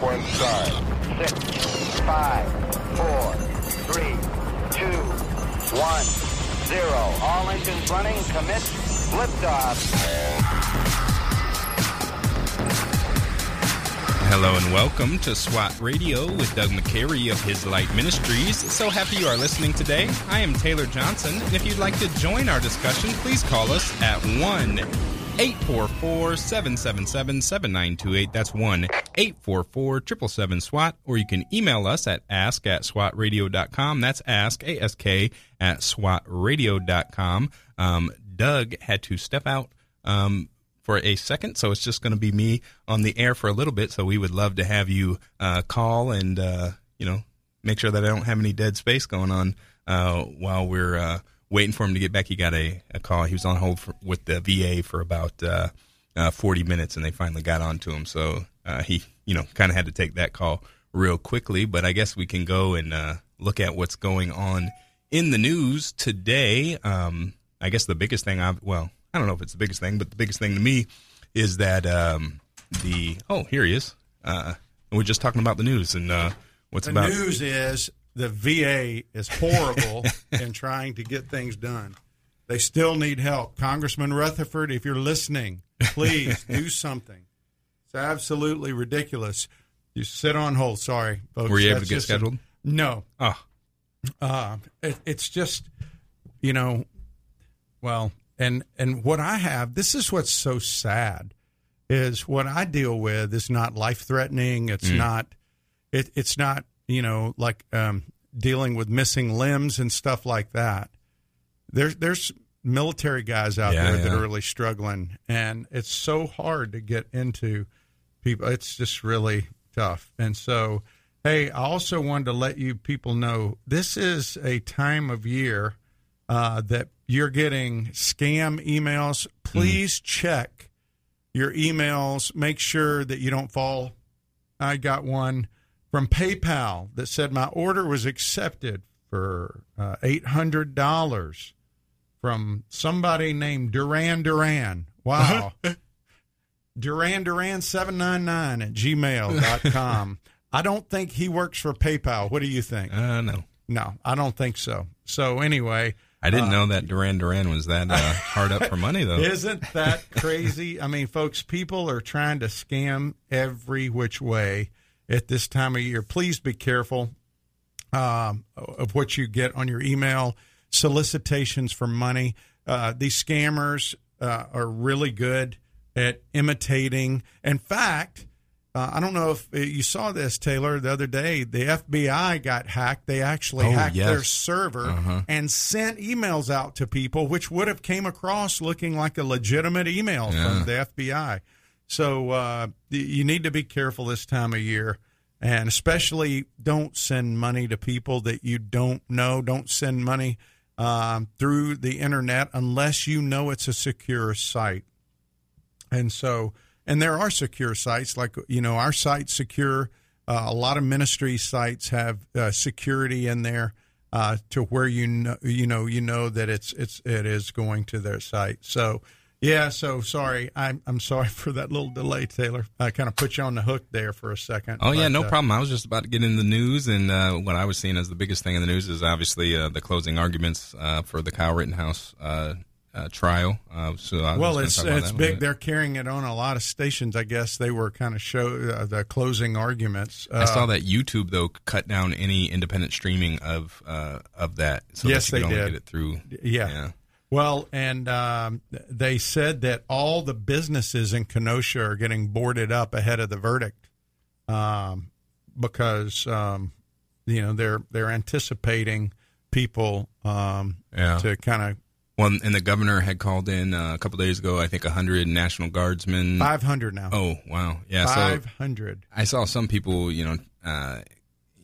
sequence start. Six, five, four, three, two, one, zero. All engines running. Commit. Liftoff. Hello and welcome to SWAT Radio with Doug McCary of His Light Ministries. So happy you are listening today. I am Taylor Johnson, and if you'd like to join our discussion, please call us at 1 844 777 7928. That's 1 844 777 SWAT, or you can email us at ask at swatradio.com. That's ask, ask, at swatradio.com. Um, Doug had to step out. Um, for a second, so it's just going to be me on the air for a little bit. So we would love to have you uh, call and uh, you know make sure that I don't have any dead space going on uh, while we're uh, waiting for him to get back. He got a, a call. He was on hold for, with the VA for about uh, uh, 40 minutes, and they finally got on to him. So he you know kind of had to take that call real quickly. But I guess we can go and look at what's going on in the news today. Um, I guess the biggest thing I've well I don't know if it's the biggest thing, but the biggest thing to me is that um, the oh here he is. Uh, we're just talking about the news and uh, what's the about. news is the VA is horrible in trying to get things done. They still need help. Congressman Rutherford, if you're listening, please do something. It's absolutely ridiculous. You sit on hold. Sorry, folks. Were you able That's to get a- scheduled? no. Oh, Uh, it, it's just, you know, well, and and what I have, this is what's so sad, is what I deal with is not life threatening. It's not, it, it's not, you know, like um, dealing with missing limbs and stuff like that. There's there's military guys out Yeah, there that yeah. are really struggling, and it's so hard to get into people. It's just really tough. And so, hey, I also wanted to let you people know this is a time of year uh, that you're getting scam emails. Please check your emails. Make sure that you don't fall. I got one from PayPal that said my order was accepted for uh, eight hundred dollars from somebody named Duran Duran. Wow. Duran Duran seven nine nine at gmail.com. I don't think he works for PayPal. What do you think? uh, no. No, I don't think so. So anyway, I didn't know that Duran Duran was that uh, hard up for money though. isn't that crazy? I mean, folks, people are trying to scam every which way at this time of year. Please be careful um, of what you get on your email solicitations for money. Uh, these scammers uh, are really good at imitating. In fact, uh, I don't know if uh, you saw this, Taylor, the other day. The FBI got hacked. They actually Oh, hacked yes. their server Uh-huh. and sent emails out to people, which would have came across looking like a legitimate email Yeah. from the FBI. So uh, you need to be careful this time of year, and especially don't send money to people that you don't know. Don't send money um, through the internet unless you know it's a secure site. And so, and there are secure sites like you know our site's secure. Uh, a lot of ministry sites have uh, security in there uh, to where you know you know you know that it's it's it is going to their site. So yeah, so sorry, I'm I'm sorry for that little delay, Taylor. I kind of put you on the hook there for a second. Oh yeah, no uh, problem. I was just about to get in the news, and uh, what I was seeing as the biggest thing in the news is obviously uh, the closing arguments uh, for the Kyle Rittenhouse uh, uh, trial. Uh, so I Well, it's it's that a little big. They're carrying it on a lot of stations. I guess they were kind of show uh, the closing arguments. Uh, I saw that YouTube though cut down any independent streaming of uh, of that. So Yes, that they did. get it through. Yeah. Well, and um, they said that all the businesses in Kenosha are getting boarded up ahead of the verdict um, because um, you know they're they're anticipating people um, Yeah. to kind of Well, and the governor had called in uh, a couple days ago. I think hundred National Guardsmen. five hundred now. Oh wow, yeah. five hundred. So. I saw some people, you know, uh,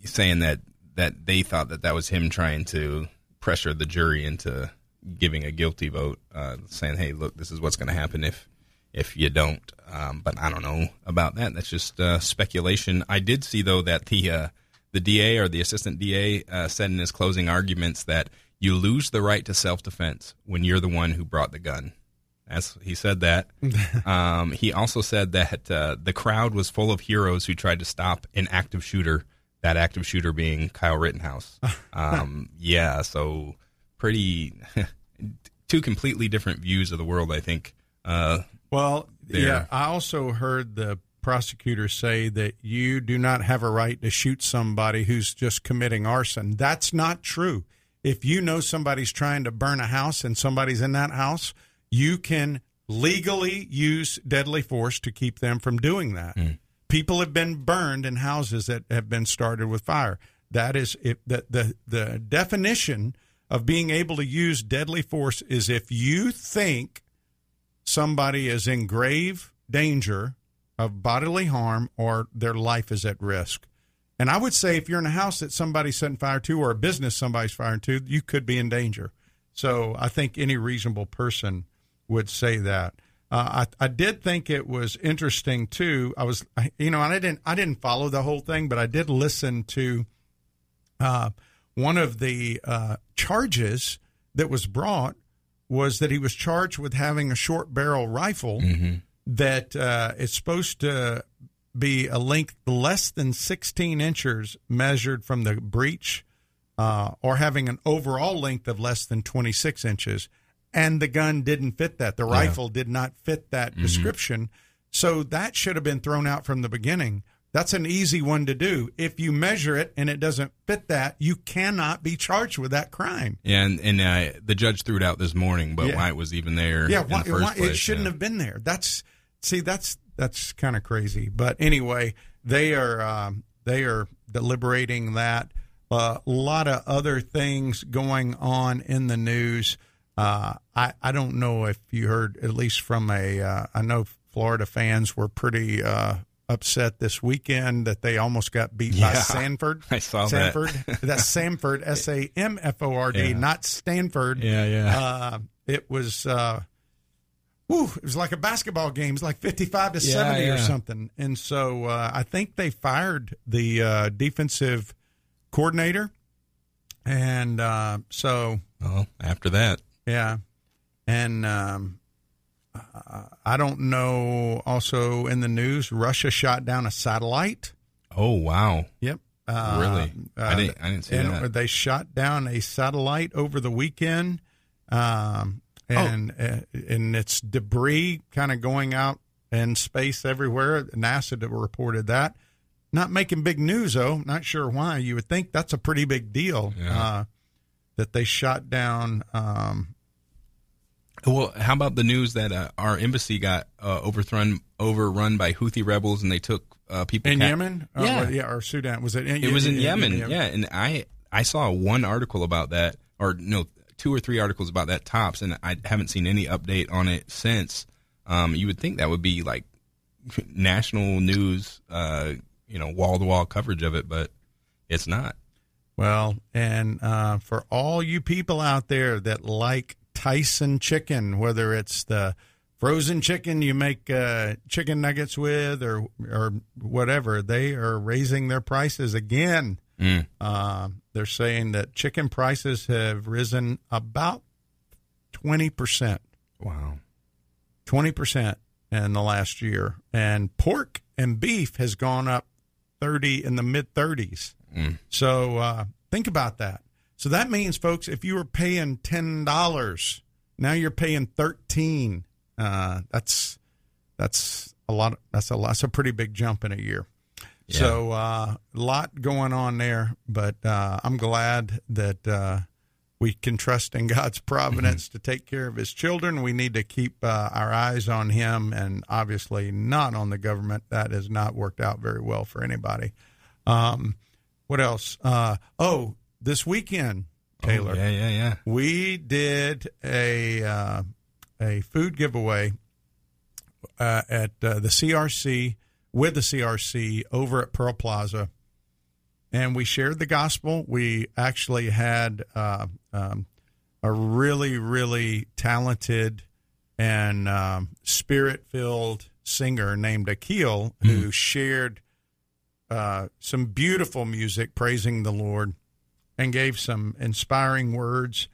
saying that that they thought that that was him trying to pressure the jury into giving a guilty vote, uh, saying, "Hey, look, this is what's going to happen if if you don't." Um, but I don't know about that. That's just uh, speculation. I did see though that the uh, the DA or the assistant DA uh, said in his closing arguments that you lose the right to self defense when you're the one who brought the gun. As he said that. um, he also said that uh, the crowd was full of heroes who tried to stop an active shooter. That active shooter being Kyle Rittenhouse. Um, yeah, so pretty two completely different views of the world. I think. Uh, Well, there. yeah, I also heard the prosecutor say that you do not have a right to shoot somebody who's just committing arson. That's not true. If you know somebody's trying to burn a house and somebody's in that house, you can legally use deadly force to keep them from doing that. People have been burned in houses that have been started with fire. That is if the, the the definition of being able to use deadly force is if you think somebody is in grave danger of bodily harm or their life is at risk. And I would say if you're in a house that somebody's setting fire to or a business somebody's firing to, you could be in danger. So I think any reasonable person would say that. Uh, I, I did think it was interesting too. I was, you know, and I didn't, I didn't follow the whole thing, but I did listen to uh, one of the uh, charges that was brought was that he was charged with having a short barrel rifle that uh, is supposed to be a length less than 16 inches measured from the breech uh, or having an overall length of less than 26 inches. And the gun didn't fit that. The rifle did not fit that description. So that should have been thrown out from the beginning. That's an easy one to do. If you measure it and it doesn't fit that, you cannot be charged with that crime. and and uh, the judge threw it out this morning, but Yeah. why it was even there? Yeah, in why, the first why, place, it shouldn't yeah. have been there. That's see, that's that's kind of crazy. But anyway, they are um, they are deliberating that. Uh, a lot of other things going on in the news. Uh, I I don't know if you heard at least from a. Uh, I know Florida fans were pretty uh, upset this weekend that they almost got beat by Samford. I saw that. Samford. That's Samford. S A M F O R D, Yeah. not Stanford. Yeah, yeah. Uh, it was, uh, whew, it was like a basketball game. It was like 55 to Yeah, 70 or something. And so uh, I think they fired the uh, defensive coordinator. And uh, so, well, after that, yeah. And um, I don't know. Also in the news, Russia shot down a satellite. oh wow, Yep. Uh, Really? I didn't- I didn't see and that. They shot down a satellite over the weekend, um, Oh. and uh, and it's debris kind of going out in space everywhere. NASA reported that. Not making big news though. Not sure why. You would think that's a pretty big deal Yeah. uh, that they shot down. Um, Well, how about the news that uh, our embassy got uh, overthrown, overrun by Houthi rebels, and they took uh, people in cap- Yemen, Uh, Yeah. well, yeah, or Sudan. Was it? It was in Yemen, yeah. And I I saw one article about that, or no, two or three articles about that tops, and I haven't seen any update on it since. Um, you would think that would be like national news, uh, you know, wall to wall coverage of it, but it's not. Well, and uh, for all you people out there that like Tyson chicken, whether it's the frozen chicken you make uh, chicken nuggets with or or whatever, they are raising their prices again. Mm. Uh, they're saying that chicken prices have risen about twenty percent. Wow. twenty percent in the last year, and pork and beef has gone up thirty in the mid thirties. Mm. So uh, think about that. So that means, folks, if you were paying ten dollars, now you're paying thirteen. Uh, that's that's a lot. That's a lot. That's a pretty big jump in a year. Yeah. So uh, a lot going on there, but uh, I'm glad that uh, we can trust in God's providence to take care of His children. We need to keep uh, our eyes on Him, and obviously not on the government. That has not worked out very well for anybody. Um, what else? Uh, oh, this weekend, Taylor, Oh, yeah, yeah, yeah. we did a uh, a food giveaway uh, at uh, the CRC with the CRC over at Pearl Plaza, and we shared the gospel. We actually had uh, um, a really, really talented and um, spirit filled singer named Akil who shared uh, some beautiful music praising the Lord and gave some inspiring words.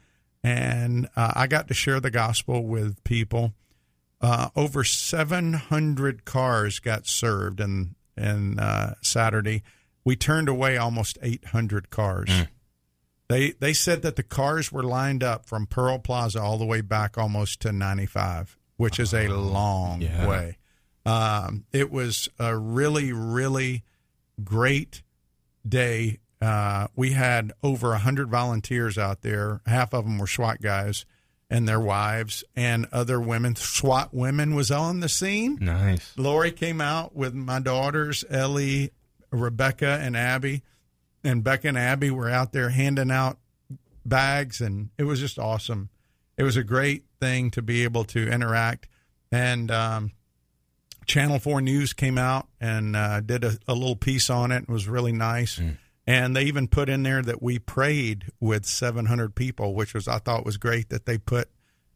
And uh, I got to share the gospel with people. uh, over 700 cars got served and and uh, Saturday. We turned away almost 800 cars. Mm. They they said that the cars were lined up from Pearl Plaza all the way back almost to 95, which is a long yeah. way. Um, it was a really really great day. Uh, we had over 100 volunteers out there. Half of them were SWAT guys and their wives and other women. SWAT women was on the scene. Nice. Lori came out with my daughters, Ellie, Rebecca, and Abby. And Becca and Abby were out there handing out bags, and it was just awesome. It was a great thing to be able to interact. And um, Channel 4 News came out and uh, did a, a little piece on it. It was really nice. And they even put in there that we prayed with 700 people, which was, I thought was great that they put,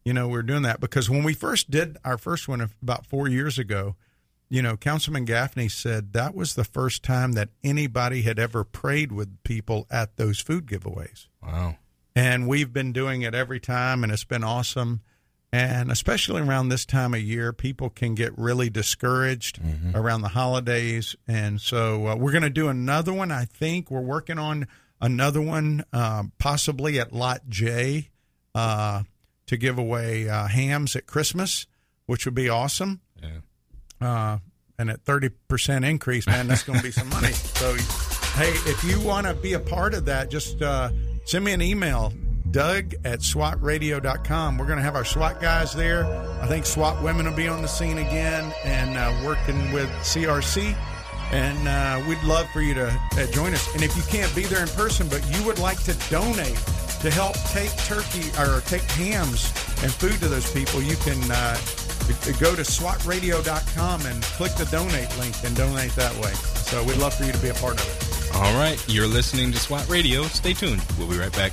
you know, we are doing that. Because when we first did our first one about four years ago, you know, Councilman Gaffney said that was the first time that anybody had ever prayed with people at those food giveaways. Wow. And we've been doing it every time, and it's been awesome. And especially around this time of year, people can get really discouraged around the holidays. And so uh, we're going to do another one. I think we're working on another one, uh, possibly at Lot J, uh, to give away uh, hams at Christmas, which would be awesome Yeah. uh, and at 30% increase, man, that's going to be some money. So, hey, if you want to be a part of that, just uh, send me an email, Doug at SWATradio.com. We're going to have our SWAT guys there. I think SWAT women will be on the scene again and uh, working with CRC. And uh, we'd love for you to uh, join us. And if you can't be there in person, but you would like to donate to help take turkey or take hams and food to those people, you can uh, go to swatradio.com and click the donate link and donate that way. So we'd love for you to be a part of it. All right. You're listening to SWAT Radio. Stay tuned. We'll be right back.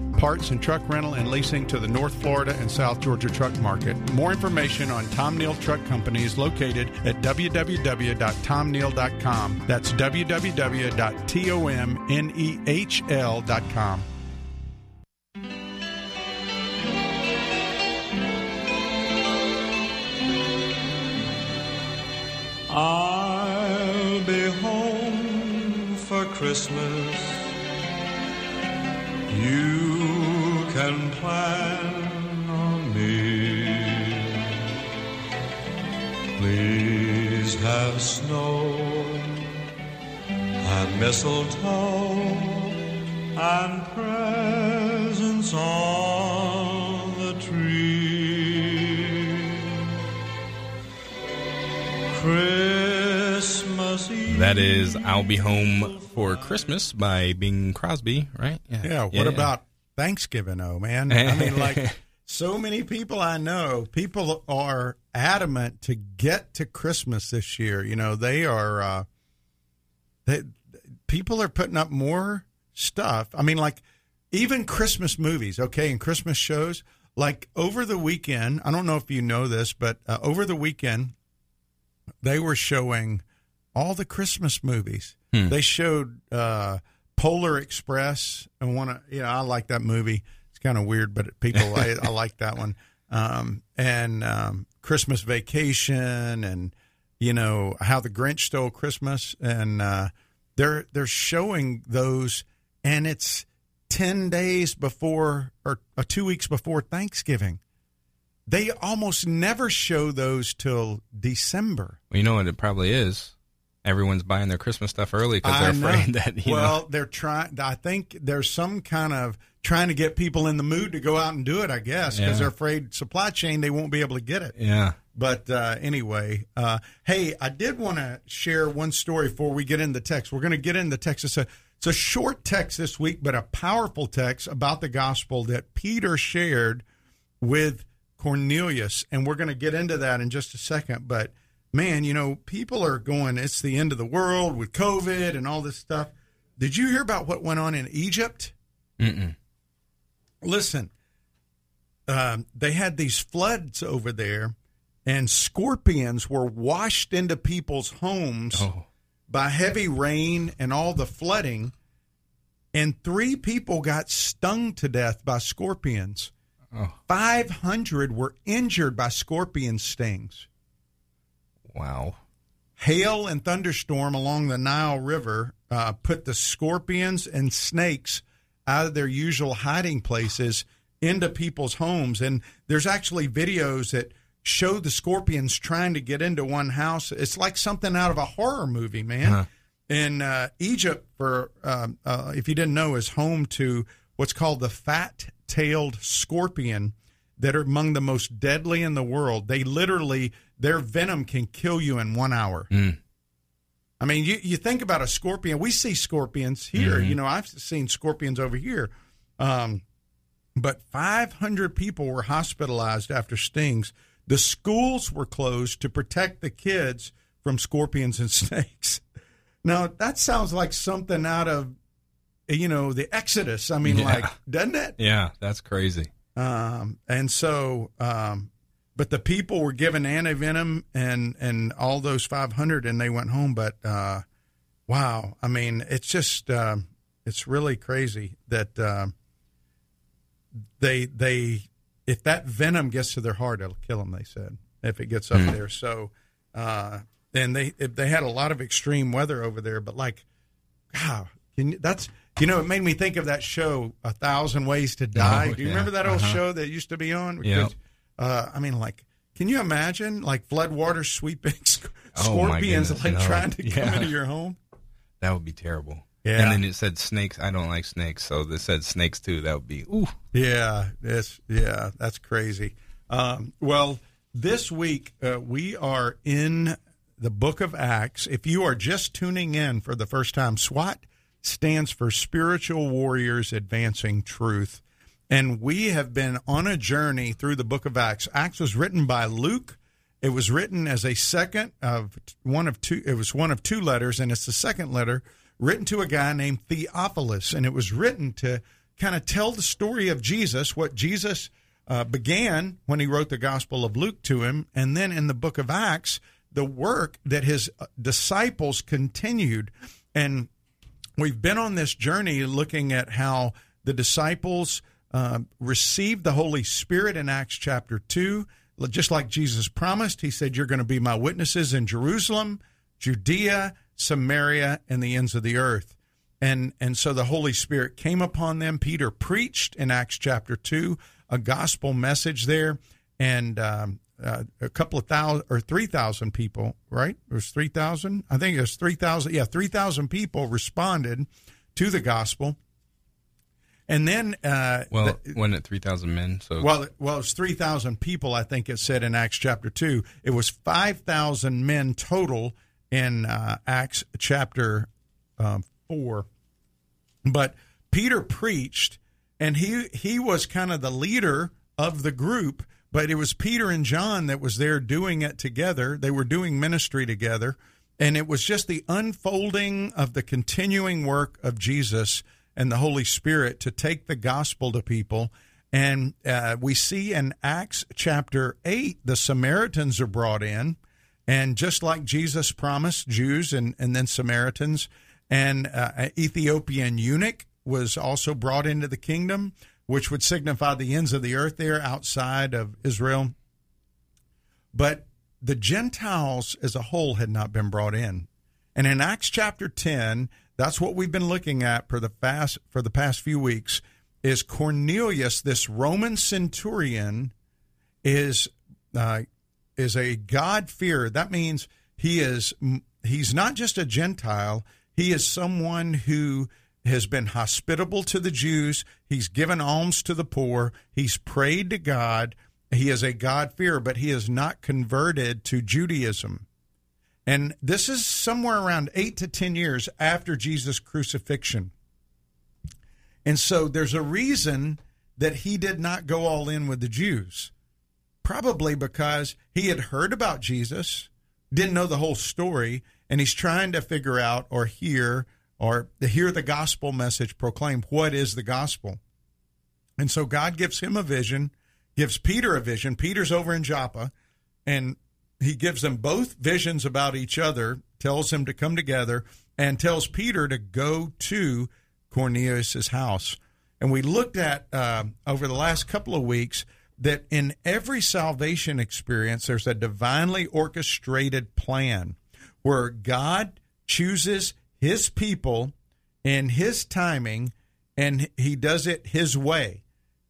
parts and truck rental and leasing to the North Florida and South Georgia truck market. More information on Tom Nehl Truck Company is located at www.tomnehl.com. That's www.tomnehl.com. I'll be home for Christmas. You can plan on me. Please have snow and mistletoe and presents on That is I'll Be Home for Christmas by Bing Crosby, right? Yeah, yeah what about Thanksgiving, oh man? I mean, like so many people I know, people are adamant to get to Christmas this year. You know, they are, uh, they, people are putting up more stuff. I mean, like even Christmas movies, okay, and Christmas shows. Like over the weekend, I don't know if you know this, but uh, over the weekend, they were showing all the Christmas movies. They showed uh, Polar Express, and one, of, you know, I like that movie. It's kind of weird, but people, I, I like that one. Um, and um, Christmas Vacation, and you know how the Grinch stole Christmas, and uh, they're they're showing those, and it's ten days before or uh, two weeks before Thanksgiving. they almost never show those till December. Well, you know what it probably is. Everyone's buying their Christmas stuff early because they're know. afraid that you well, know. they're trying. I think there's some kind of trying to get people in the mood to go out and do it. I guess because Yeah. they're afraid supply chain they won't be able to get it. Yeah. But uh, anyway, uh, hey, I did want to share one story before we get into the text. We're going to get into the text. It's a, it's a short text this week, but a powerful text about the gospel that Peter shared with Cornelius. And we're going to get into that in just a second. But man, you know, people are going, it's the end of the world with COVID and all this stuff. Did you hear about what went on in Egypt? Mm-mm. listen, um, they had these floods over there, and scorpions were washed into people's homes Oh. by heavy rain and all the flooding. And three people got stung to death by scorpions. Oh. 500 were injured by scorpion stings. Wow. Hail and thunderstorm along the Nile River uh, put the scorpions and snakes out of their usual hiding places into people's homes. And there's actually videos that show the scorpions trying to get into one house. It's like something out of a horror movie, man. Huh. And uh, Egypt, for um, uh, if you didn't know, is home to what's called the fat-tailed scorpion that are among the most deadly in the world. They literally, their venom can kill you in one hour. Mm. I mean, you, you think about a scorpion. We see scorpions here. Mhm. You know, I've seen scorpions over here. Um, but 500 people were hospitalized after stings. The schools were closed to protect the kids from scorpions and snakes. Now, that sounds like something out of, you know, the Exodus. I mean, Yeah. like, doesn't it? Yeah, that's crazy. Um, and so, um, but the people were given antivenom and and all those 500, and they went home. But uh, wow, I mean, it's just um, it's really crazy that um, they they if that venom gets to their heart, it'll kill them. They said if it gets up Hmm. there. So, uh, and they if they had a lot of extreme weather over there, but like, wow, can you, that's you know, it made me think of that show, A Thousand Ways to Die. Oh, Do you yeah. remember that old Uh-huh. show that used to be on? Yeah. Uh, I mean, like, can you imagine like floodwaters sweeping sc- Oh, scorpions goodness, like no. trying to come into your home? That would be terrible. Yeah. And then it said snakes. I don't like snakes, so they said snakes too. That would be ooh. Yeah, it's yeah, that's crazy. Um, well, this week uh, we are in the Book of Acts. If you are just tuning in for the first time, SWAT stands for Spiritual Warriors Advancing Truth, and we have been on a journey through the Book of Acts. Acts was written by Luke. It was written as a second of one of two. It was one of two letters, and it's the second letter written to a guy named Theophilus, and it was written to kind of tell the story of Jesus, what Jesus uh, began when he wrote the Gospel of Luke to him, and then in the Book of Acts, the work that his uh, disciples continued, and we've been on this journey looking at how the disciples uh, received the Holy Spirit in Acts chapter 2. Just like Jesus promised, he said, You're going to be my witnesses in Jerusalem, Judea, Samaria, and the ends of the earth. And, and so the Holy Spirit came upon them. Peter preached in Acts chapter 2 a gospel message there, and um, uh, a couple of thousand or 3,000 people, right? It was 3,000? I think it was 3,000. Yeah, 3,000 people responded to the gospel. And then, uh, Well, the- wasn't it three thousand men? So well, well, it was three thousand people. I think it said in Acts chapter two. It was five thousand men total in uh, Acts chapter um, four. But Peter preached, and he he was kind of the leader of the group. But it was Peter and John that was there doing it together. They were doing ministry together, and it was just the unfolding of the continuing work of Jesus and the Holy Spirit to take the gospel to people. And uh, we see in Acts chapter 8, the Samaritans are brought in. And just like Jesus promised, Jews and, and then Samaritans, and uh, an Ethiopian eunuch was also brought into the kingdom, which would signify the ends of the earth there outside of Israel. But the Gentiles as a whole had not been brought in. And in Acts chapter 10, that's what we've been looking at for the past for the past few weeks is Cornelius, this Roman centurion, is uh, is a God fear. That means he is he's not just a Gentile. He is someone who has been hospitable to the Jews. He's given alms to the poor. He's prayed to God. He is a God fear, but he is not converted to Judaism. And this is somewhere around eight to 10 years after Jesus' crucifixion. And so there's a reason that he did not go all in with the Jews. Probably because he had heard about Jesus, didn't know the whole story, and he's trying to figure out or hear or hear the gospel message proclaimed. What is the gospel? And so God gives him a vision, gives Peter a vision. Peter's over in Joppa, and he gives them both visions about each other, tells them to come together, and tells Peter to go to Cornelius's house. And we looked at uh, over the last couple of weeks that in every salvation experience, there's a divinely orchestrated plan where God chooses his people in his timing and he does it his way.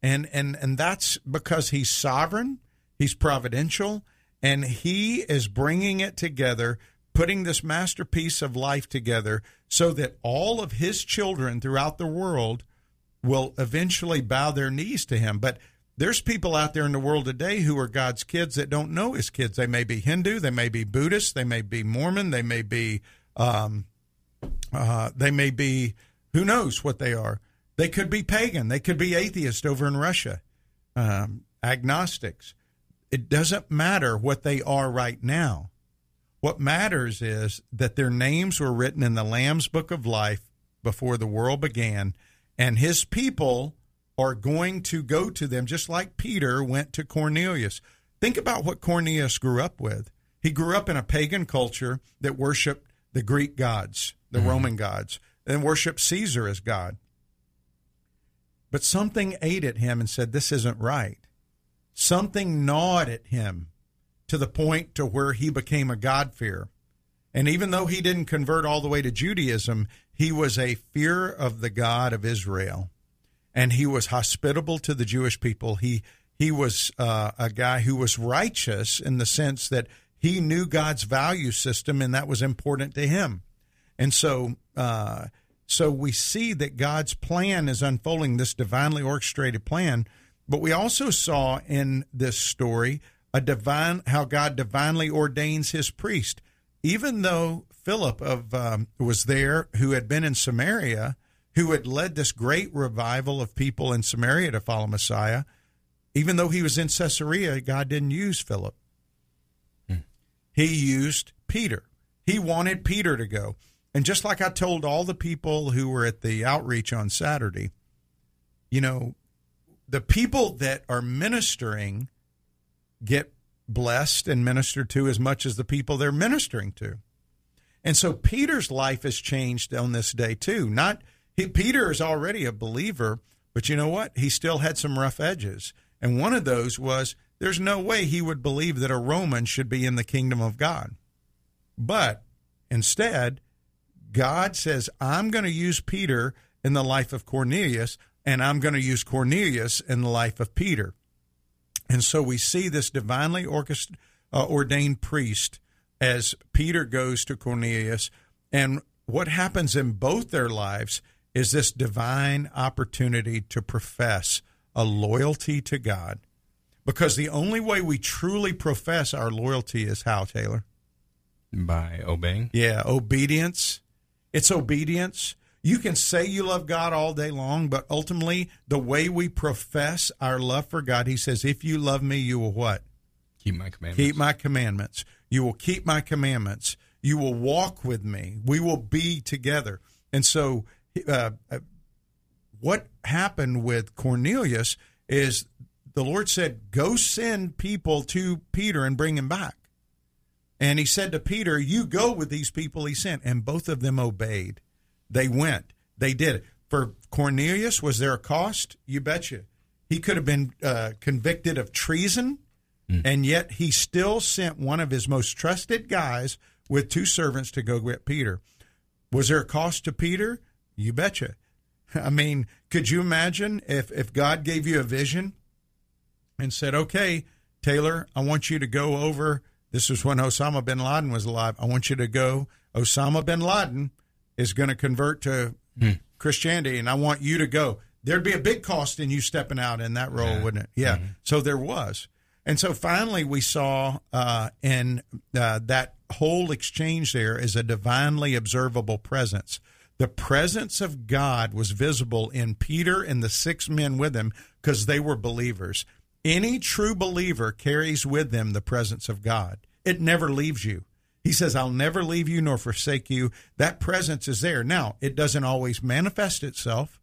And and and that's because he's sovereign, he's providential, and he is bringing it together, putting this masterpiece of life together so that all of his children throughout the world will eventually bow their knees to him. But there's people out there in the world today who are God's kids that don't know his kids. They may be Hindu, they may be Buddhist, they may be Mormon, they may be um, uh, they may be, who knows what they are. They could be pagan. They could be atheist over in Russia, um, agnostics. It doesn't matter what they are right now. What matters is that their names were written in the Lamb's Book of Life before the world began, and his people are going to go to them just like Peter went to Cornelius. Think about what Cornelius grew up with. He grew up in a pagan culture that worshiped the Greek gods the mm-hmm. Roman gods, and worshiped Caesar as God. But something ate at him and said, This isn't right. Something gnawed at him to the point to where he became a God-fear. And even though he didn't convert all the way to Judaism, he was a fear of the God of Israel. And he was hospitable to the Jewish people. He he was uh, a guy who was righteous in the sense that he knew God's value system, and that was important to him. And so, uh, so we see that God's plan is unfolding this divinely orchestrated plan. But we also saw in this story a divine how God divinely ordains His priest. Even though Philip of um, was there, who had been in Samaria, who had led this great revival of people in Samaria to follow Messiah, even though he was in Caesarea, God didn't use Philip. Hmm. He used Peter. He wanted Peter to go. And just like I told all the people who were at the outreach on Saturday, you know, the people that are ministering get blessed and ministered to as much as the people they're ministering to. And so Peter's life has changed on this day too. Not he, Peter is already a believer, but you know what? He still had some rough edges. And one of those was there's no way he would believe that a Roman should be in the kingdom of God. But instead, God says, I'm going to use Peter in the life of Cornelius, and I'm going to use Cornelius in the life of Peter. And so we see this divinely orchest- uh, ordained priest as Peter goes to Cornelius. And what happens in both their lives is this divine opportunity to profess a loyalty to God. Because the only way we truly profess our loyalty is how, Taylor? By obeying. Yeah, obedience it's obedience. You can say you love God all day long, but ultimately, the way we profess our love for God, He says, if you love me, you will what? Keep my commandments. Keep my commandments. You will keep my commandments. You will walk with me. We will be together. And so, uh, uh what happened with Cornelius is the Lord said, Go send people to Peter and bring him back. And he said to Peter, You go with these people he sent. And both of them obeyed. They went. They did it. For Cornelius, was there a cost? You betcha. He could have been uh, convicted of treason, mm. and yet he still sent one of his most trusted guys with two servants to go get Peter. Was there a cost to Peter? You betcha. I mean, could you imagine if, if God gave you a vision and said, okay, Taylor, I want you to go over. This was when Osama bin Laden was alive. I want you to go. Osama bin Laden is going to convert to Christianity, and I want you to go. There'd be a big cost in you stepping out in that role, Yeah. wouldn't it? Yeah. Mm-hmm. So there was. And so finally, we saw uh, in uh, that whole exchange there is a divinely observable presence. The presence of God was visible in Peter and the six men with him because they were believers. Any true believer carries with them the presence of God, it never leaves you. He says, I'll never leave you nor forsake you. That presence is there. Now, it doesn't always manifest itself.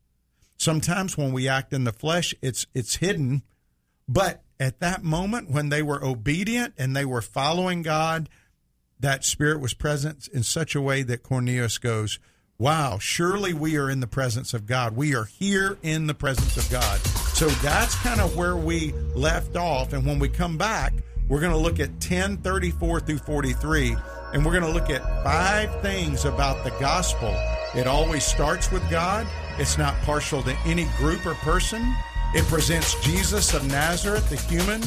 Sometimes when we act in the flesh, it's it's hidden. But at that moment when they were obedient and they were following God, that spirit was present in such a way that Cornelius goes, Wow, surely we are in the presence of God. We are here in the presence of God. So that's kind of where we left off. And when we come back, we're going to look at 10 34 through 43, and we're going to look at five things about the gospel. It always starts with God, it's not partial to any group or person. It presents Jesus of Nazareth, the human,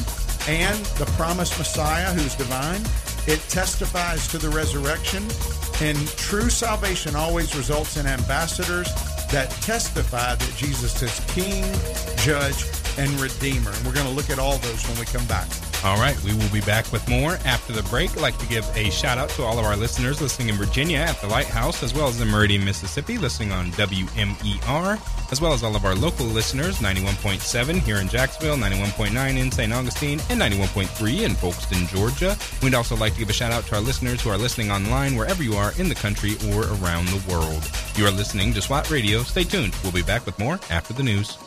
and the promised Messiah who's divine. It testifies to the resurrection. And true salvation always results in ambassadors that testify that Jesus is King, Judge, and Redeemer. And we're going to look at all those when we come back. All right, we will be back with more after the break. I'd like to give a shout out to all of our listeners listening in Virginia at the Lighthouse, as well as in Meridian, Mississippi, listening on WMER, as well as all of our local listeners 91.7 here in Jacksonville, 91.9 in St. Augustine, and 91.3 in Folkston, Georgia. We'd also like to give a shout out to our listeners who are listening online wherever you are in the country or around the world. You are listening to SWAT Radio. Stay tuned. We'll be back with more after the news.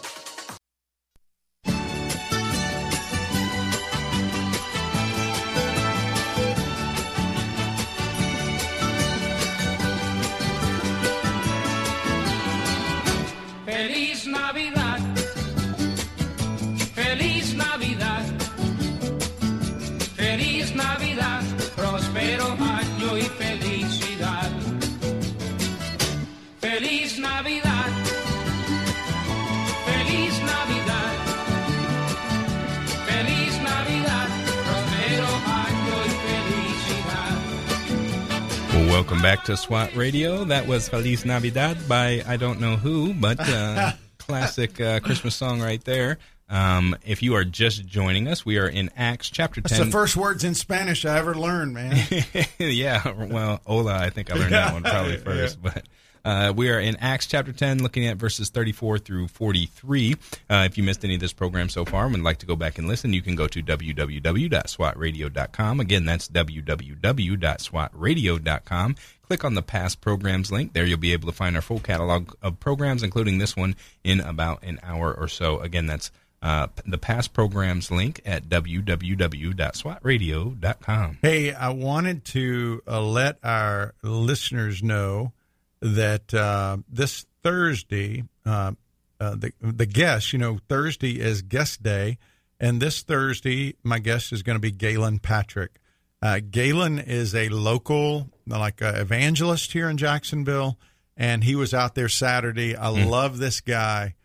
Welcome back to SWAT Radio. That was Feliz Navidad by I don't know who, but uh, classic uh, Christmas song right there. Um, if you are just joining us, we are in Acts chapter That's 10. the first words in Spanish I ever learned, man. yeah, well, hola, I think I learned that one probably first, but. Uh, we are in Acts chapter 10, looking at verses 34 through 43. Uh, if you missed any of this program so far and would like to go back and listen, you can go to www.swatradio.com. Again, that's www.swatradio.com. Click on the past programs link. There you'll be able to find our full catalog of programs, including this one, in about an hour or so. Again, that's uh, the past programs link at www.swatradio.com. Hey, I wanted to uh, let our listeners know that uh, this Thursday, uh, uh, the the guest, you know, Thursday is guest day, and this Thursday, my guest is going to be Galen Patrick. Uh, Galen is a local, like uh, evangelist here in Jacksonville, and he was out there Saturday. I love this guy.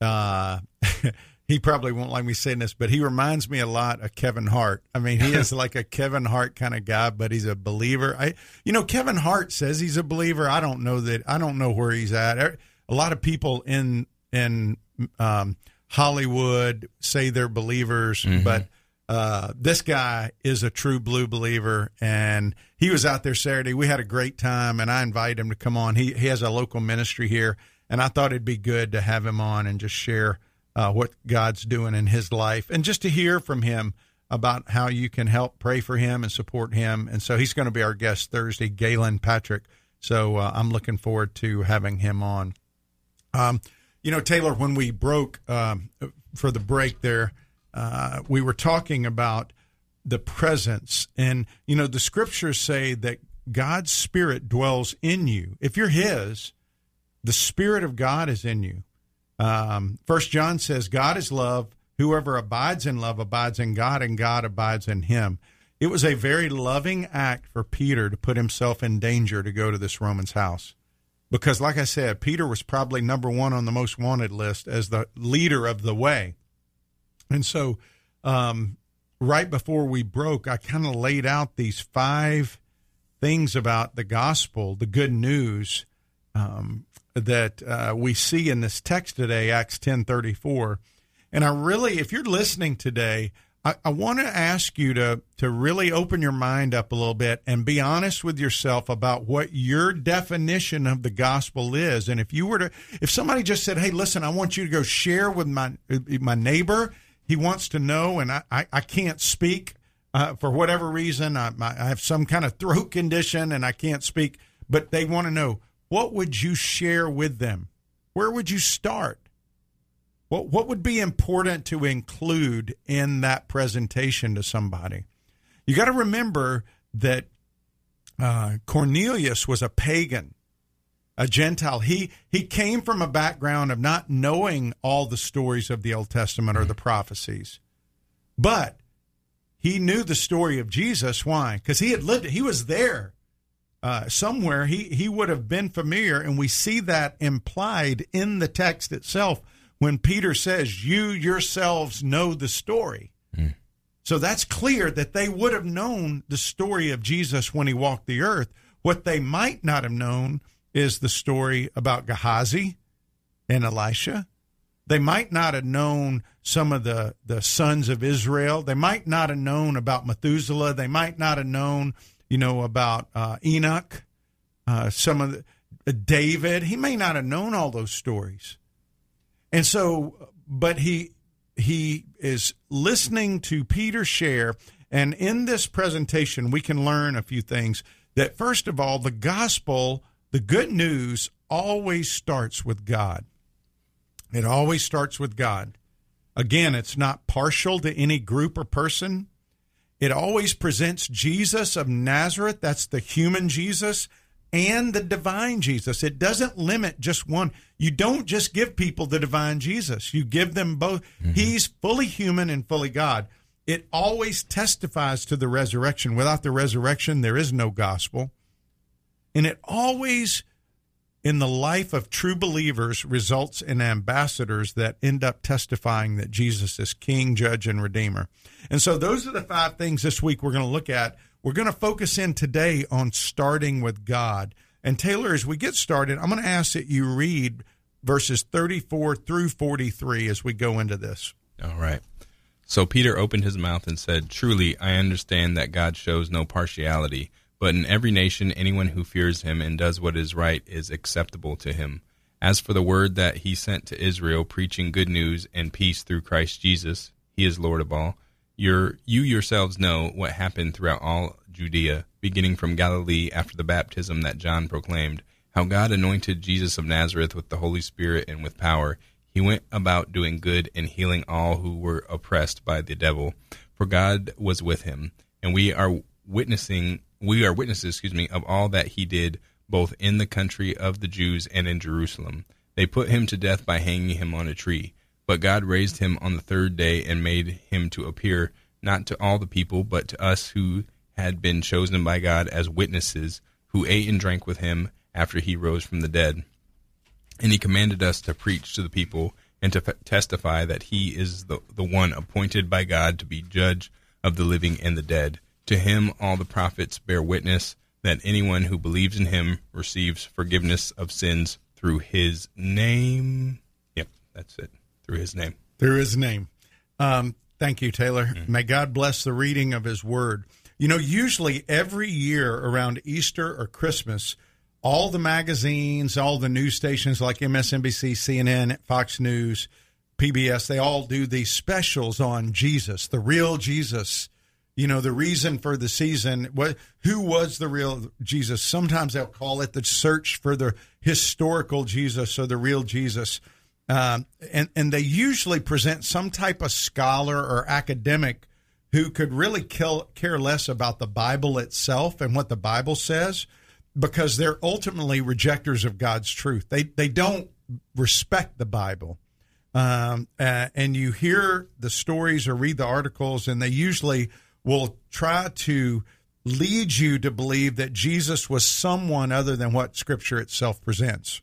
He probably won't like me saying this, but he reminds me a lot of Kevin Hart. I mean, he is like a Kevin Hart kind of guy, but he's a believer. I, you know, Kevin Hart says he's a believer. I don't know that. I don't know where he's at. Er, A lot of people in in um, Hollywood say they're believers, but uh, this guy is a true blue believer, and he was out there Saturday. We had a great time, and I invited him to come on. He he has a local ministry here, and I thought it'd be good to have him on and just share uh, what God's doing in his life, and just to hear from him about how you can help pray for him and support him. And so he's going to be our guest Thursday, Galen Patrick. So uh, I'm looking forward to having him on. Um, you know, Taylor, when we broke um, for the break there, uh, we were talking about the presence. And, you know, the scriptures say that God's Spirit dwells in you. If you're His, the Spirit of God is in you. Um, First John says, God is love. Whoever abides in love abides in God, and God abides in him. It was a very loving act for Peter to put himself in danger to go to this Roman's house because like i said peter was probably number one on the most wanted list as the leader of the way and so um, right before we broke, I kind of laid out these five things about the gospel, the good news um, that uh, we see in this text today, Acts ten thirty four. And I really, if you're listening today, I, I want to ask you to to really open your mind up a little bit and be honest with yourself about what your definition of the gospel is. And if you were to, if somebody just said, "Hey, listen, I want you to go share with my my neighbor," he wants to know, and I I, I can't speak uh, for whatever reason. I, I have some kind of throat condition and I can't speak, but they want to know what would you share with them? Where would you start? What what would be important to include in that presentation to somebody? You got to remember that uh, Cornelius was a pagan, a Gentile. He he came from a background of not knowing all the stories of the Old Testament or the prophecies, but he knew the story of Jesus. Why? Because he had lived it. He was there uh, somewhere. He he would have been familiar, and we see that implied in the text itself when Peter says, You yourselves know the story. Mm. So that's clear that they would have known the story of Jesus when he walked the earth. What they might not have known is the story about Gehazi and Elisha. They might not have known some of the, the sons of Israel. They might not have known about Methuselah. They might not have known, you know, about uh, Enoch, uh, some of the, uh, David. He may not have known all those stories. And so, but he he is listening to Peter share, and in this presentation, we can learn a few things. That first of all, the gospel, the good news, always starts with God. It always starts with God. Again, it's not partial to any group or person. It always presents Jesus of Nazareth, that's the human Jesus, and the divine Jesus. It doesn't limit just one. You don't just give people the divine Jesus, you give them both. Mm-hmm. He's fully human and fully God. It always testifies to the resurrection. Without the resurrection, there is no gospel. And it always, in the life of true believers, results in ambassadors that end up testifying that Jesus is King, Judge, and Redeemer. And so, those are the five things this week we're going to look at we're going to focus in today on starting with God. And Taylor, as we get started, I'm going to ask that you read verses 34 through 43 as we go into this. All right. So Peter opened his mouth and said, Truly, I understand that God shows no partiality, but in every nation, anyone who fears him and does what is right is acceptable to him. As for the word that he sent to Israel, preaching good news and peace through Christ Jesus, he is Lord of all. You yourselves know what happened throughout all Judea, beginning from Galilee after the baptism that John proclaimed, how God anointed Jesus of Nazareth with the Holy Spirit and with power. He went about doing good and healing all who were oppressed by the devil, for God was with him. And we are witnessing, we are witnesses, excuse me, of all that he did, both in the country of the Jews and in Jerusalem. They put him to death by hanging him on a tree. But God raised him on the third day and made him to appear not to all the people, but to us who had been chosen by God as witnesses, who ate and drank with him after he rose from the dead. And he commanded us to preach to the people and to f- testify that he is the, the one appointed by God to be judge of the living and the dead. To him all the prophets bear witness that anyone who believes in him receives forgiveness of sins through his name. Yep, that's it through his name. Through his name. Um, thank you, Taylor. Mm-hmm. May God bless the reading of his word. You know, usually every year around Easter or Christmas, all the magazines, all the news stations like MSNBC, CNN, Fox News, PBS, they all do these specials on Jesus, the real Jesus. You know, the reason for the season, what, who was the real Jesus? Sometimes they'll call it the search for the historical Jesus or the real Jesus. Um, and and they usually present some type of scholar or academic who could really kill, care less about the Bible itself and what the Bible says, because they're ultimately rejectors of God's truth. They they don't respect the Bible, um, uh, and you hear the stories or read the articles, and they usually will try to lead you to believe that Jesus was someone other than what Scripture itself presents.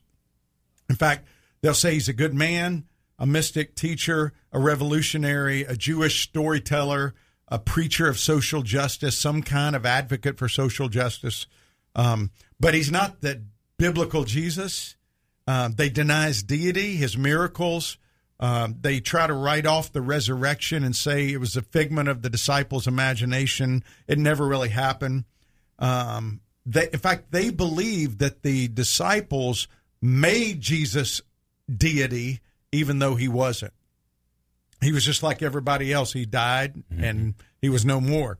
In fact They'll say he's a good man, a mystic teacher, a revolutionary, a Jewish storyteller, a preacher of social justice, some kind of advocate for social justice. Um, but he's not the biblical Jesus. Uh, they deny his deity, his miracles. Um, they try to write off the resurrection and say it was a figment of the disciples' imagination. It never really happened. Um, they, in fact, they believe that the disciples made Jesus deity, even though he wasn't. He was just like everybody else. He died mm-hmm. and he was no more.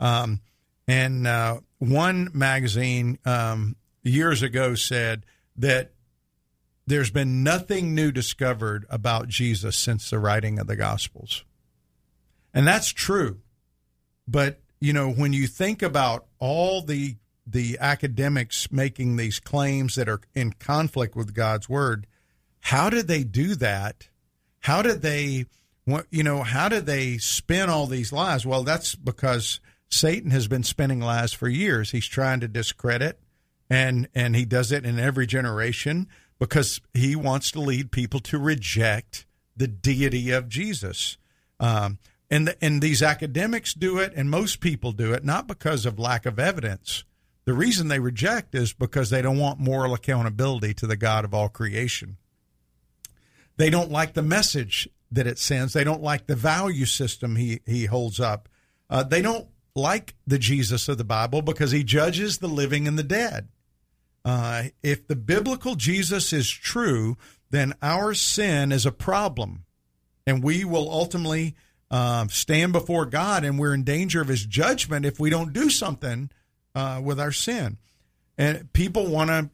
Um, and uh, one magazine um, years ago said that there's been nothing new discovered about Jesus since the writing of the Gospels. And that's true. But, you know, when you think about all the the academics making these claims that are in conflict with God's word, how did they do that? How did they you know, how did they spin all these lies? Well, that's because Satan has been spinning lies for years. He's trying to discredit and and he does it in every generation because he wants to lead people to reject the deity of Jesus. Um, and and these academics do it, and most people do it not because of lack of evidence. The reason they reject is because they don't want moral accountability to the God of all creation. They don't like the message that it sends. They don't like the value system he he holds up. Uh, they don't like the Jesus of the Bible because he judges the living and the dead. Uh, if the biblical Jesus is true, then our sin is a problem, and we will ultimately uh, stand before God, and we're in danger of His judgment if we don't do something uh, with our sin. And people want to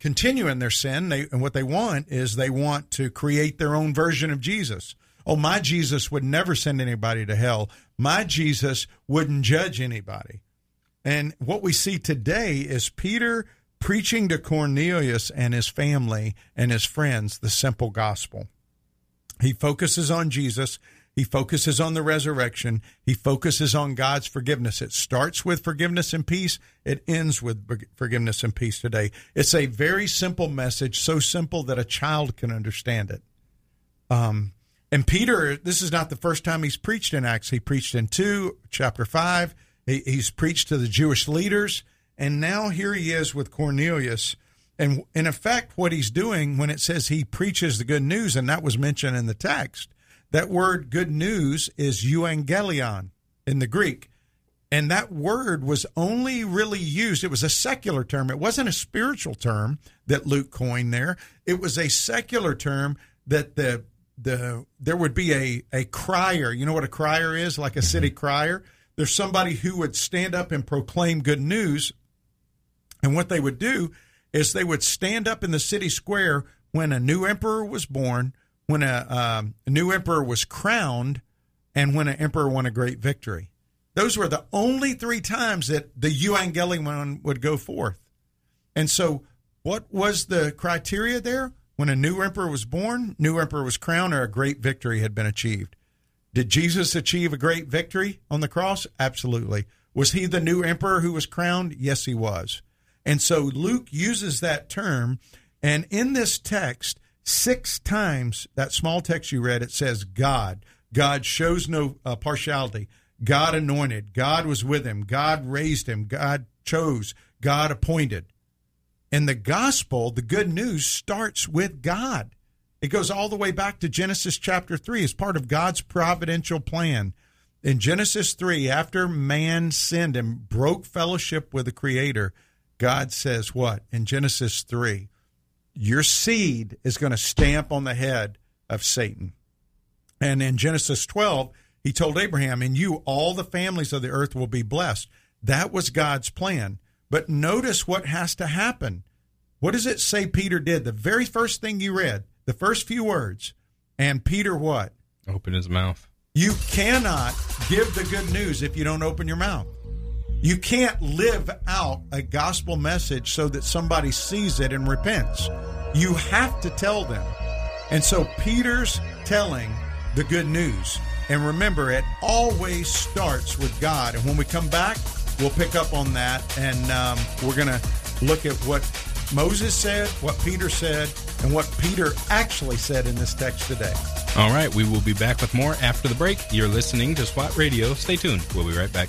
continue in their sin, they, and what they want is they want to create their own version of Jesus. Oh, my Jesus would never send anybody to hell. My Jesus wouldn't judge anybody. And what we see today is Peter preaching to Cornelius and his family and his friends the simple gospel. He focuses on Jesus. He focuses on the resurrection. He focuses on God's forgiveness. It starts with forgiveness and peace. It ends with forgiveness and peace today. It's a very simple message, so simple that a child can understand it. Um, and Peter, this is not the first time he's preached in Acts. He preached in 2, chapter 5. He, he's preached to the Jewish leaders. And now here he is with Cornelius. And in effect, what he's doing when it says he preaches the good news, and that was mentioned in the text, that word good news is euangelion in the Greek. And that word was only really used, it was a secular term. It wasn't a spiritual term that Luke coined there. It was a secular term that the the there would be a, a crier. You know what a crier is? Like a city mm-hmm. crier. There's somebody who would stand up and proclaim good news and what they would do is they would stand up in the city square when a new emperor was born, when a, um, a new emperor was crowned, and when an emperor won a great victory. Those were the only three times that the Evangelion would go forth. And so, what was the criteria there? When a new emperor was born, new emperor was crowned, or a great victory had been achieved. Did Jesus achieve a great victory on the cross? Absolutely. Was he the new emperor who was crowned? Yes, he was. And so Luke uses that term. And in this text, six times, that small text you read, it says God. God shows no uh, partiality. God anointed. God was with him. God raised him. God chose. God appointed. And the gospel, the good news, starts with God. It goes all the way back to Genesis chapter 3 as part of God's providential plan. In Genesis 3, after man sinned and broke fellowship with the Creator, God says what? In Genesis 3, your seed is going to stamp on the head of Satan. And in Genesis 12, he told Abraham, In you, all the families of the earth will be blessed. That was God's plan. But notice what has to happen. What does it say Peter did? The very first thing you read, the first few words. And Peter what? Open his mouth. You cannot give the good news if you don't open your mouth. You can't live out a gospel message so that somebody sees it and repents. You have to tell them. And so Peter's telling the good news. And remember, it always starts with God. And when we come back, we'll pick up on that. And um, we're going to look at what Moses said, what Peter said, and what Peter actually said in this text today. All right, we will be back with more after the break. You're listening to SWAT Radio. Stay tuned. We'll be right back.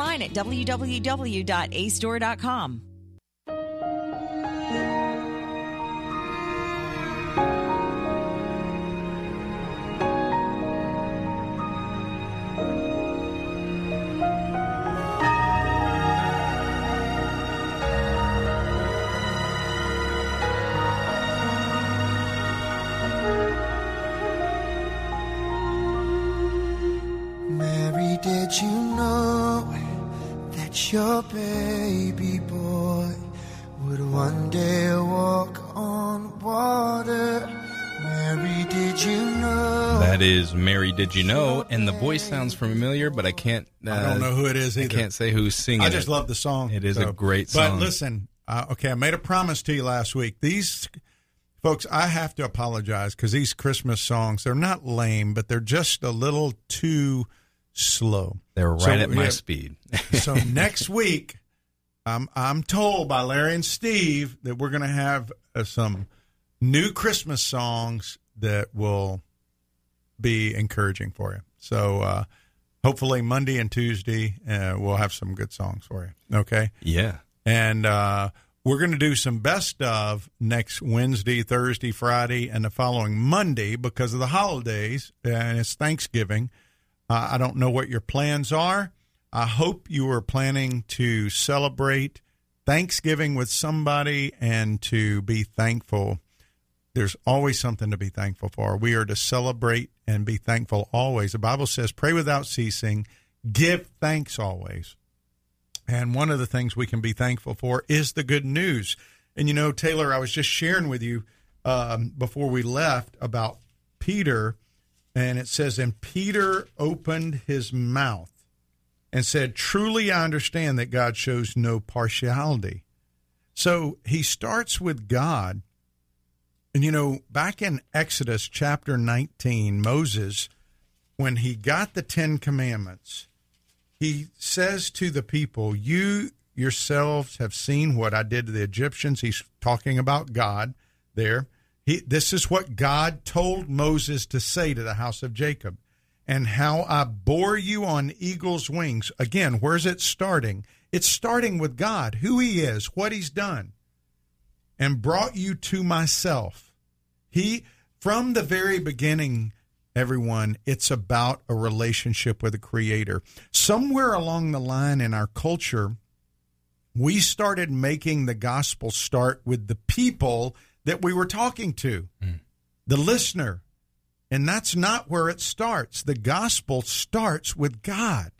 at www.acedoor.com. Mary. Did you know? And the voice sounds familiar, but I can't. Uh, I don't know who it is I either. can't say who's singing. I just it. love the song. It is a great song. But listen, uh, okay, I made a promise to you last week. These folks, I have to apologize because these Christmas songs, they're not lame, but they're just a little too slow. They're right So, at my yeah, speed. so next week, I'm I'm told by Larry and Steve that we're going to have uh, some new Christmas songs that will be encouraging for you. So uh, hopefully Monday and Tuesday uh, we'll have some good songs for you. Okay, yeah. and uh, we're going to do some best of next Wednesday, Thursday, Friday, and the following Monday because of the holidays and it's Thanksgiving. I don't know what your plans are. I hope you are planning to celebrate Thanksgiving with somebody and to be thankful. There's always something to be thankful for. We are to celebrate and be thankful always. The Bible says, pray without ceasing, give thanks always. And one of the things we can be thankful for is the good news. And you know, Taylor, I was just sharing with you um, before we left about Peter, and it says, And Peter opened his mouth and said, Truly I understand that God shows no partiality. So he starts with God. And you know, back in Exodus chapter 19, Moses, when he got the Ten Commandments, he says to the people, You yourselves have seen what I did to the Egyptians. He's talking about God there. He, this is what God told Moses to say to the house of Jacob, and how I bore you on eagle's wings. Again, where's it starting? It's starting with God, who He is, what He's done, and brought you to myself. He, from the very beginning, everyone, it's about a relationship with the Creator. Somewhere along the line in our culture, we started making the gospel start with the people that we were talking to, hmm. the listener. And that's not where it starts. The gospel starts with God.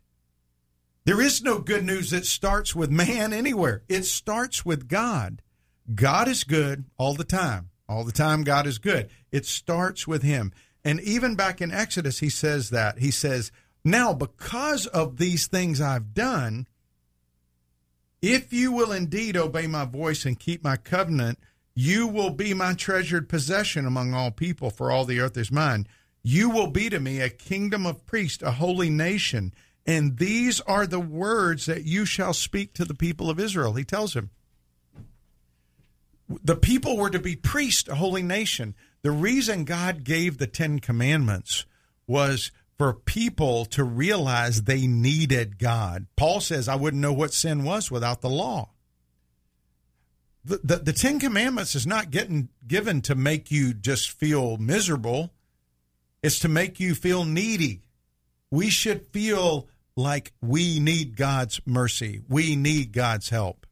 There is no good news that starts with man anywhere. It starts with God. God is good all the time. All the time, God is good. It starts with Him. And even back in Exodus, He says that. He says, Now, because of these things I've done, if you will indeed obey my voice and keep my covenant, you will be my treasured possession among all people, for all the earth is mine. You will be to me a kingdom of priests, a holy nation. And these are the words that you shall speak to the people of Israel. He tells him. The people were to be priests, a holy nation. The reason God gave the Ten Commandments was for people to realize they needed God. Paul says, I wouldn't know what sin was without the law. the, the, the Ten Commandments is not getting given to make you just feel miserable. It's to make you feel needy. We should feel like we need God's mercy. We need God's help.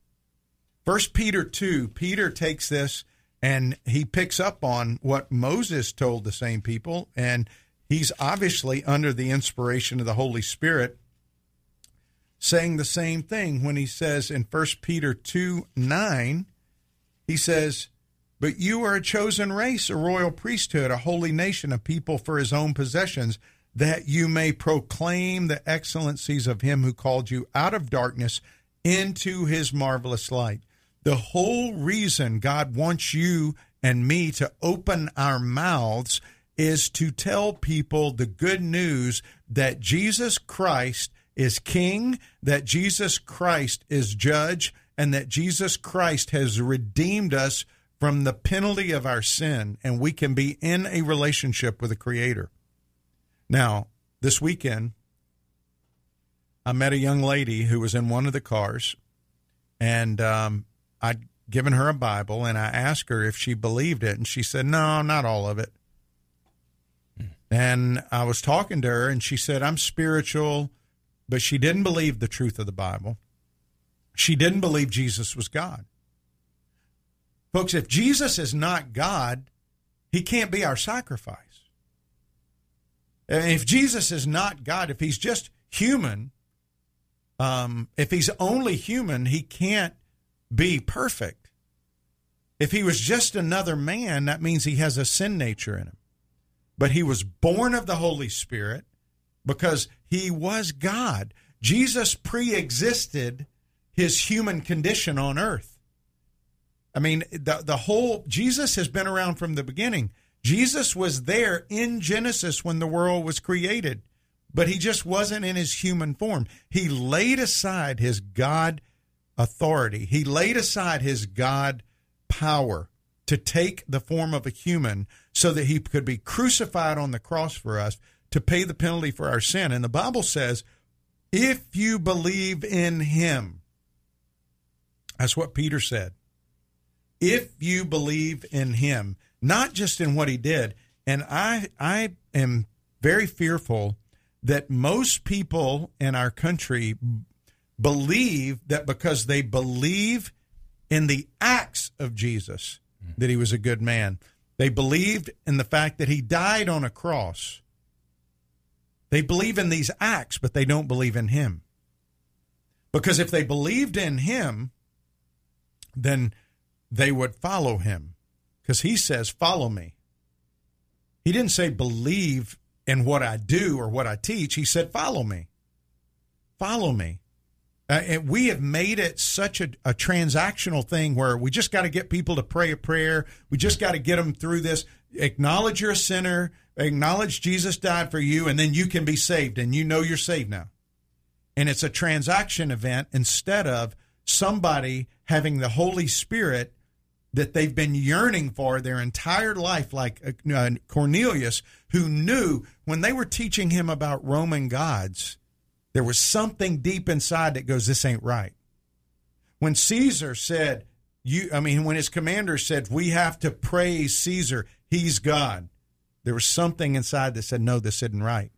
First Peter 2, Peter takes this and he picks up on what Moses told the same people, and he's obviously under the inspiration of the Holy Spirit saying the same thing when he says in 1 Peter 2 9, he says, But you are a chosen race, a royal priesthood, a holy nation, a people for his own possessions, that you may proclaim the excellencies of him who called you out of darkness into his marvelous light. The whole reason God wants you and me to open our mouths is to tell people the good news that Jesus Christ is king, that Jesus Christ is judge, and that Jesus Christ has redeemed us from the penalty of our sin, and we can be in a relationship with the Creator. Now, this weekend, I met a young lady who was in one of the cars, and um, I'd given her a Bible, and I asked her if she believed it, and she said, No, not all of it. And I was talking to her, and she said, I'm spiritual but she didn't believe the truth of the Bible. She didn't believe Jesus was God. Folks, if Jesus is not God, he can't be our sacrifice. If Jesus is not God, if he's just human, um, if he's only human, he can't be perfect. If he was just another man, that means he has a sin nature in him. But he was born of the Holy Spirit because he was God. Jesus pre existed his human condition on earth. I mean, the, the whole, Jesus has been around from the beginning. Jesus was there in Genesis when the world was created, but he just wasn't in his human form. He laid aside his God authority, he laid aside his God power to take the form of a human so that he could be crucified on the cross for us to pay the penalty for our sin. And the Bible says, if you believe in him, that's what Peter said. If you believe in him, not just in what he did, and I I am very fearful that most people in our country believe that because they believe in the acts of Jesus that he was a good man. They believed in the fact that he died on a cross they believe in these acts, but they don't believe in him. Because if they believed in him, then they would follow him. Because he says, Follow me. He didn't say believe in what I do or what I teach. He said, Follow me. Follow me. Uh, and we have made it such a, a transactional thing where we just got to get people to pray a prayer. We just got to get them through this. Acknowledge you're a sinner acknowledge Jesus died for you, and then you can be saved, and you know you're saved now. And it's a transaction event instead of somebody having the Holy Spirit that they've been yearning for their entire life, like uh, Cornelius, who knew when they were teaching him about Roman gods, there was something deep inside that goes, This ain't right. When Caesar said, you, I mean, when his commander said, We have to praise Caesar, he's God there was something inside that said, no, this isn't right.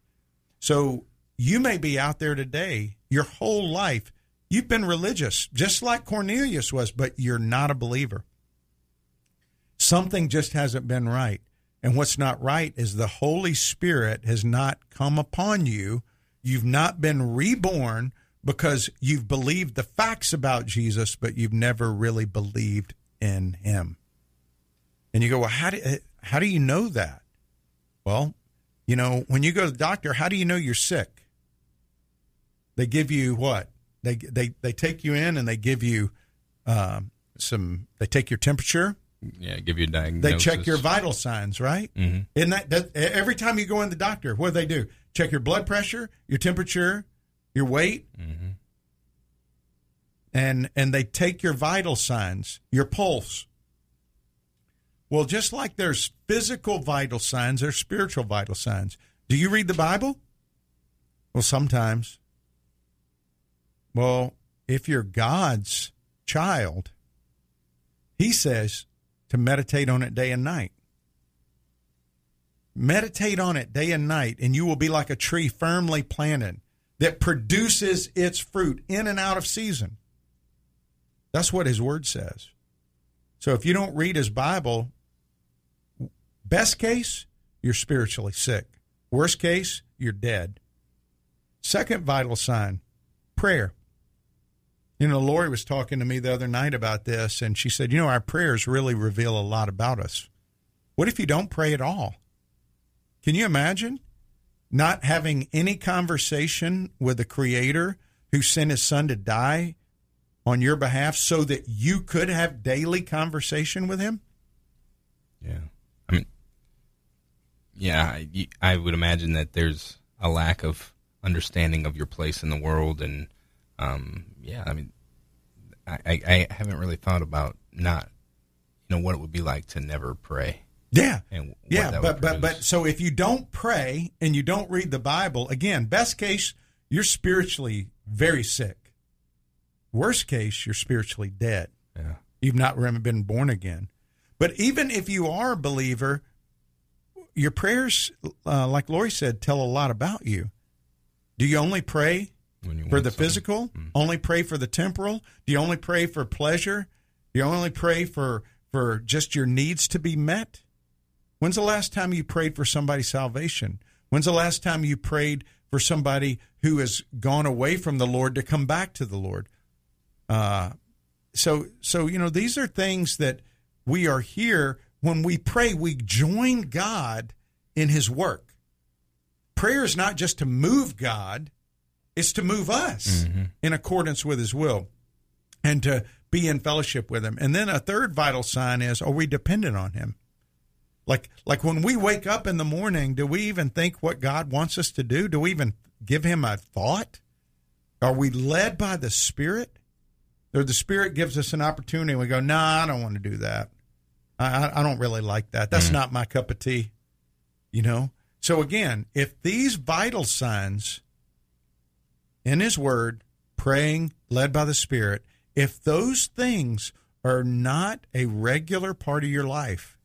So you may be out there today, your whole life, you've been religious, just like Cornelius was, but you're not a believer. Something just hasn't been right. And what's not right is the Holy Spirit has not come upon you. You've not been reborn because you've believed the facts about Jesus, but you've never really believed in him. And you go, well, how do, how do you know that? Well, you know, when you go to the doctor, how do you know you're sick? They give you what? They they they take you in and they give you um, some. They take your temperature. Yeah, give you a diagnosis. They check your vital signs, right? Mm-hmm. Isn't that, that every time you go in the doctor, what do they do? Check your blood pressure, your temperature, your weight, mm-hmm. and and they take your vital signs, your pulse, well, just like there's physical vital signs, there's spiritual vital signs. Do you read the Bible? Well, sometimes. Well, if you're God's child, He says to meditate on it day and night. Meditate on it day and night, and you will be like a tree firmly planted that produces its fruit in and out of season. That's what his word says. So if you don't read his Bible, best case, you're spiritually sick. Worst case, you're dead. Second vital sign prayer. You know, Lori was talking to me the other night about this, and she said, You know, our prayers really reveal a lot about us. What if you don't pray at all? Can you imagine not having any conversation with the Creator who sent His Son to die on your behalf so that you could have daily conversation with Him? Yeah. I mean, yeah, I, I would imagine that there's a lack of understanding of your place in the world. And, um, yeah, I mean, I, I, I haven't really thought about not, you know, what it would be like to never pray. Yeah. And yeah, but but but so if you don't pray and you don't read the Bible, again, best case you're spiritually very sick. Worst case you're spiritually dead. Yeah. You've not been born again. But even if you are a believer, your prayers, uh, like Lori said, tell a lot about you. Do you only pray for the something. physical? Only pray for the temporal? Do you only pray for pleasure? Do you only pray for for just your needs to be met? When's the last time you prayed for somebody's salvation? When's the last time you prayed for somebody who has gone away from the Lord to come back to the Lord? Uh, so, so you know, these are things that we are here when we pray. We join God in His work. Prayer is not just to move God; it's to move us mm-hmm. in accordance with His will and to be in fellowship with Him. And then a third vital sign is: Are we dependent on Him? Like, like when we wake up in the morning, do we even think what God wants us to do? Do we even give Him a thought? Are we led by the Spirit? Or the Spirit gives us an opportunity and we go, nah, I don't want to do that. I, I- I don't really like that. That's mm-hmm. not my cup of tea. You know? So again, if these vital signs in His Word, praying, led by the Spirit, if those things are not a regular part of your life,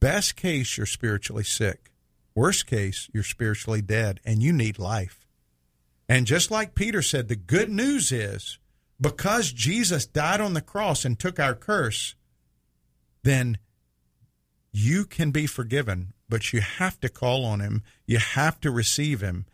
best case, you're spiritually sick. Worst case, you're spiritually dead and you need life. And just like Peter said, the good news is because Jesus died on the cross and took our curse, then you can be forgiven, but you have to call on him. You have to receive him.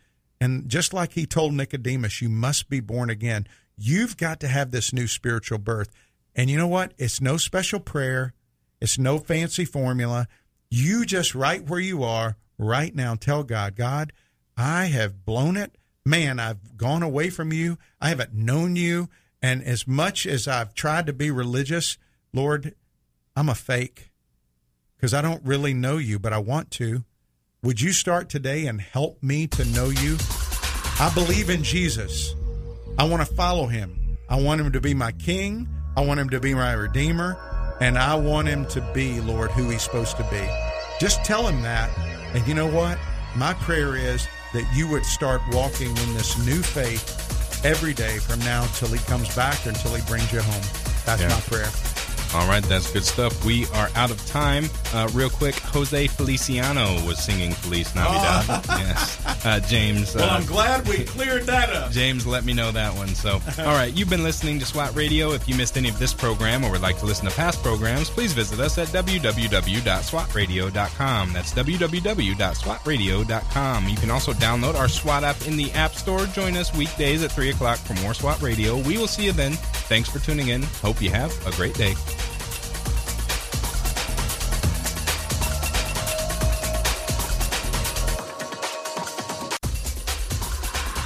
And just like he told Nicodemus, you must be born again. You've got to have this new spiritual birth. And you know what? It's no special prayer, it's no fancy formula. You just right where you are right now tell God, God, I have blown it. Man, I've gone away from you. I haven't known you. And as much as I've tried to be religious, Lord, I'm a fake because I don't really know you, but I want to. Would you start today and help me to know you? I believe in Jesus. I want to follow him. I want him to be my king. I want him to be my redeemer. And I want him to be, Lord, who he's supposed to be. Just tell him that. And you know what? My prayer is that you would start walking in this new faith every day from now till he comes back or until he brings you home. That's Yeah. my prayer. All right, that's good stuff. We are out of time. Uh, real quick, Jose Feliciano was singing Feliz Navidad. yes. Uh, James. Well, uh, I'm glad we cleared that up. James let me know that one. So, all right, you've been listening to SWAT Radio. If you missed any of this program or would like to listen to past programs, please visit us at www.swatradio.com. That's www.swatradio.com. You can also download our SWAT app in the App Store. Join us weekdays at 3 o'clock for more SWAT Radio. We will see you then. Thanks for tuning in. Hope you have a great day.